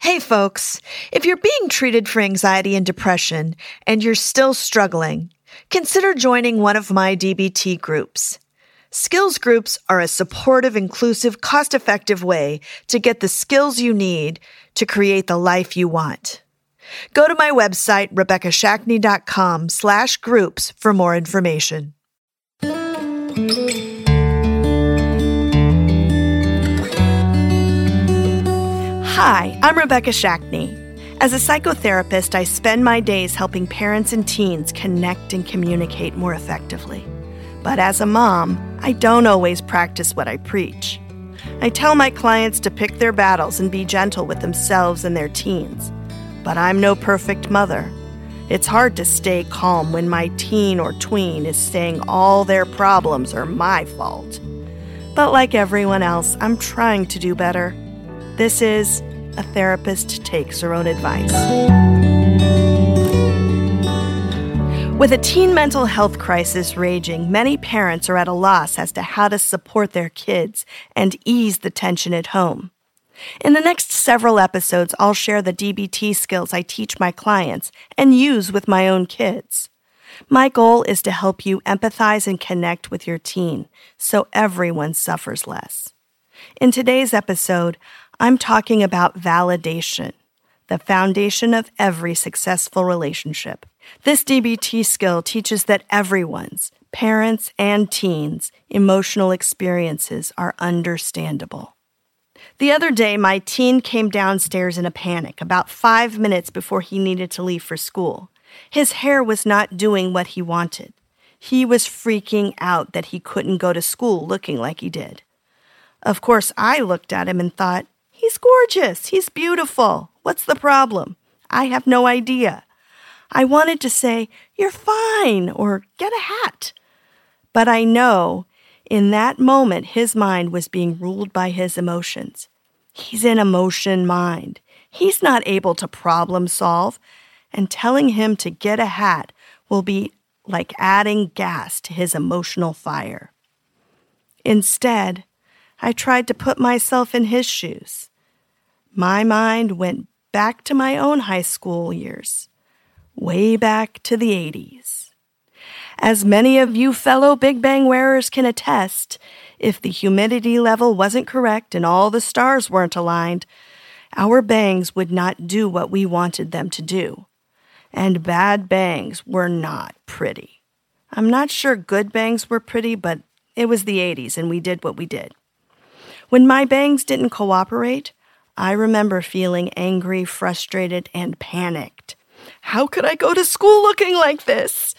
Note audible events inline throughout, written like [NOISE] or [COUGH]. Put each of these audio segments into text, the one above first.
Hey folks, if you're being treated for anxiety and depression and you're still struggling, consider joining one of my DBT groups. Skills groups are a supportive, inclusive, cost effective way to get the skills you need to create the life you want. Go to my website, RebekahShackney.com slash groups for more information. Hi, I'm Rebekah Shackney. As a psychotherapist, I spend my days helping parents and teens connect and communicate more effectively. But as a mom, I don't always practice what I preach. I tell my clients to pick their battles and be gentle with themselves and their teens. But I'm no perfect mother. It's hard to stay calm when my teen or tween is saying all their problems are my fault. But like everyone else, I'm trying to do better. This is A Therapist Takes Her Own Advice. With a teen mental health crisis raging, many parents are at a loss as to how to support their kids and ease the tension at home. In the next several episodes, I'll share the DBT skills I teach my clients and use with my own kids. My goal is to help you empathize and connect with your teen so everyone suffers less. In today's episode, I'm talking about validation, the foundation of every successful relationship. This DBT skill teaches that everyone's, parents and teens, emotional experiences are understandable. The other day, my teen came downstairs in a panic about five minutes before he needed to leave for school. His hair was not doing what he wanted. He was freaking out that he couldn't go to school looking like he did. Of course, I looked at him and thought, He's gorgeous. He's beautiful. What's the problem? I have no idea. I wanted to say, You're fine, or get a hat. But I know in that moment his mind was being ruled by his emotions. He's in emotion mind. He's not able to problem solve, and telling him to get a hat will be like adding gas to his emotional fire. Instead, I tried to put myself in his shoes. My mind went back to my own high school years, way back to the 80s. As many of you fellow Big Bang wearers can attest, if the humidity level wasn't correct and all the stars weren't aligned, our bangs would not do what we wanted them to do. And bad bangs were not pretty. I'm not sure good bangs were pretty, but it was the 80s and we did what we did. When my bangs didn't cooperate, I remember feeling angry, frustrated, and panicked. How could I go to school looking like this?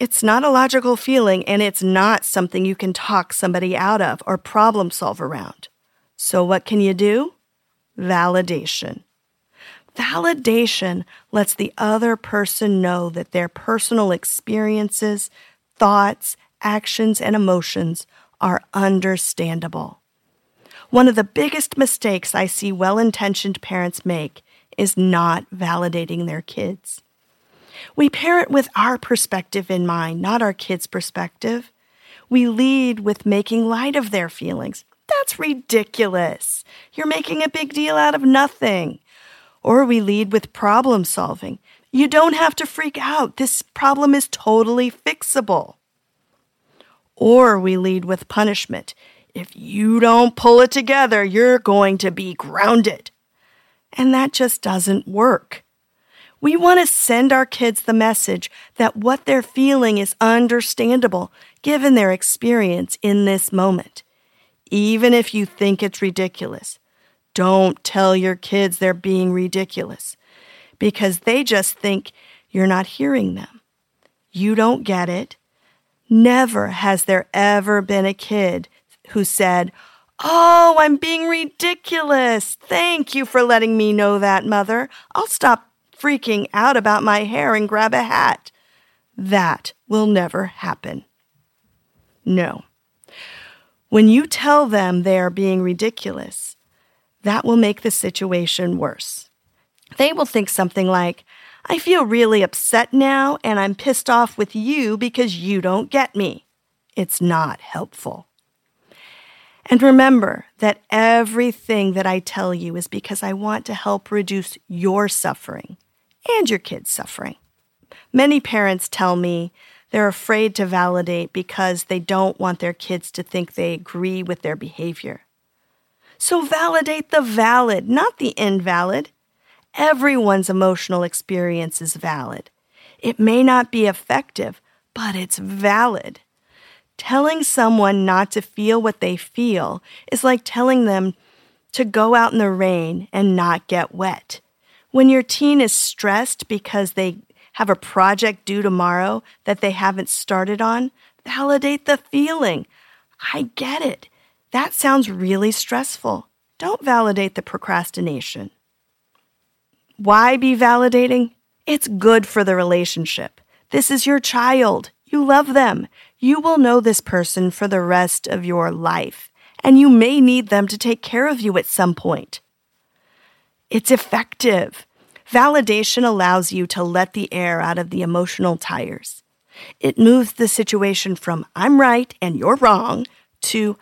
It's not a logical feeling, and it's not something you can talk somebody out of or problem solve around. So, what can you do? Validation. Validation lets the other person know that their personal experiences, thoughts, actions, and emotions are understandable. One of the biggest mistakes I see well intentioned parents make is not validating their kids. We parent with our perspective in mind, not our kids' perspective. We lead with making light of their feelings. That's ridiculous. You're making a big deal out of nothing. Or we lead with problem solving. You don't have to freak out. This problem is totally fixable. Or we lead with punishment. If you don't pull it together, you're going to be grounded. And that just doesn't work. We want to send our kids the message that what they're feeling is understandable given their experience in this moment. Even if you think it's ridiculous, don't tell your kids they're being ridiculous because they just think you're not hearing them. You don't get it. Never has there ever been a kid who said, Oh, I'm being ridiculous. Thank you for letting me know that, Mother. I'll stop freaking out about my hair and grab a hat. That will never happen. No. When you tell them they are being ridiculous, that will make the situation worse. They will think something like, I feel really upset now and I'm pissed off with you because you don't get me. It's not helpful. And remember that everything that I tell you is because I want to help reduce your suffering and your kids' suffering. Many parents tell me they're afraid to validate because they don't want their kids to think they agree with their behavior. So validate the valid, not the invalid. Everyone's emotional experience is valid. It may not be effective, but it's valid. Telling someone not to feel what they feel is like telling them to go out in the rain and not get wet. When your teen is stressed because they have a project due tomorrow that they haven't started on, validate the feeling. I get it. That sounds really stressful. Don't validate the procrastination. Why be validating? It's good for the relationship. This is your child. You love them. You will know this person for the rest of your life, and you may need them to take care of you at some point. It's effective. Validation allows you to let the air out of the emotional tires. It moves the situation from I'm right and you're wrong to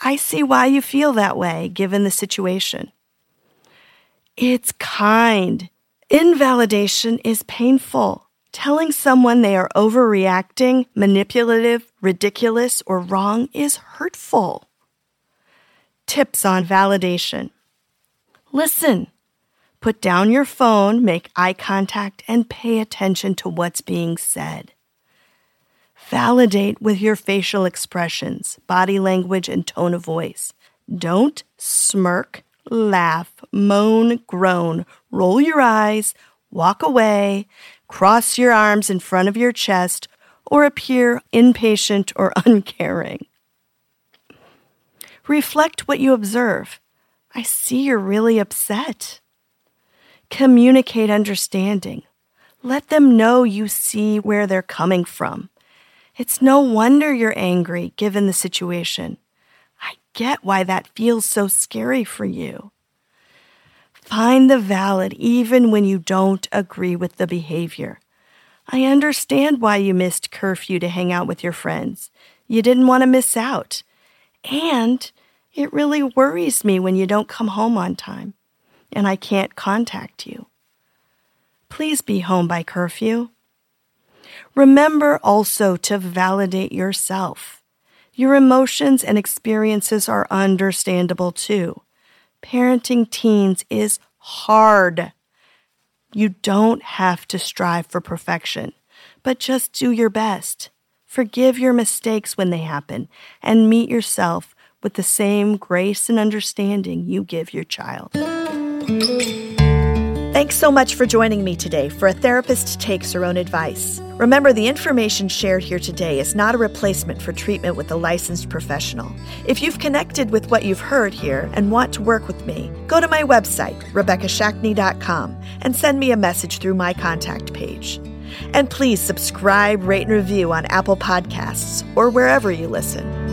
I see why you feel that way given the situation. It's kind. Invalidation is painful. Telling someone they are overreacting, manipulative, ridiculous, or wrong is hurtful. Tips on validation. Listen. Put down your phone, make eye contact, and pay attention to what's being said. Validate with your facial expressions, body language, and tone of voice. Don't smirk, laugh, moan, groan, roll your eyes, walk away, cross your arms in front of your chest, or appear impatient or [LAUGHS] uncaring. Reflect what you observe. I see you're really upset. Communicate understanding. Let them know you see where they're coming from. It's no wonder you're angry given the situation. I get why that feels so scary for you. Find the valid even when you don't agree with the behavior. I understand why you missed curfew to hang out with your friends. You didn't want to miss out. And it really worries me when you don't come home on time and I can't contact you. Please be home by curfew. Remember also to validate yourself. Your emotions and experiences are understandable too. Parenting teens is hard. You don't have to strive for perfection, but just do your best. Forgive your mistakes when they happen and meet yourself with the same grace and understanding you give your child. Thanks so much for joining me today for A Therapist Takes Her Own Advice. Remember, the information shared here today is not a replacement for treatment with a licensed professional. If you've connected with what you've heard here and want to work with me, go to my website, RebekahShackney.com, and send me a message through my contact page. And please subscribe, rate, and review on Apple Podcasts or wherever you listen.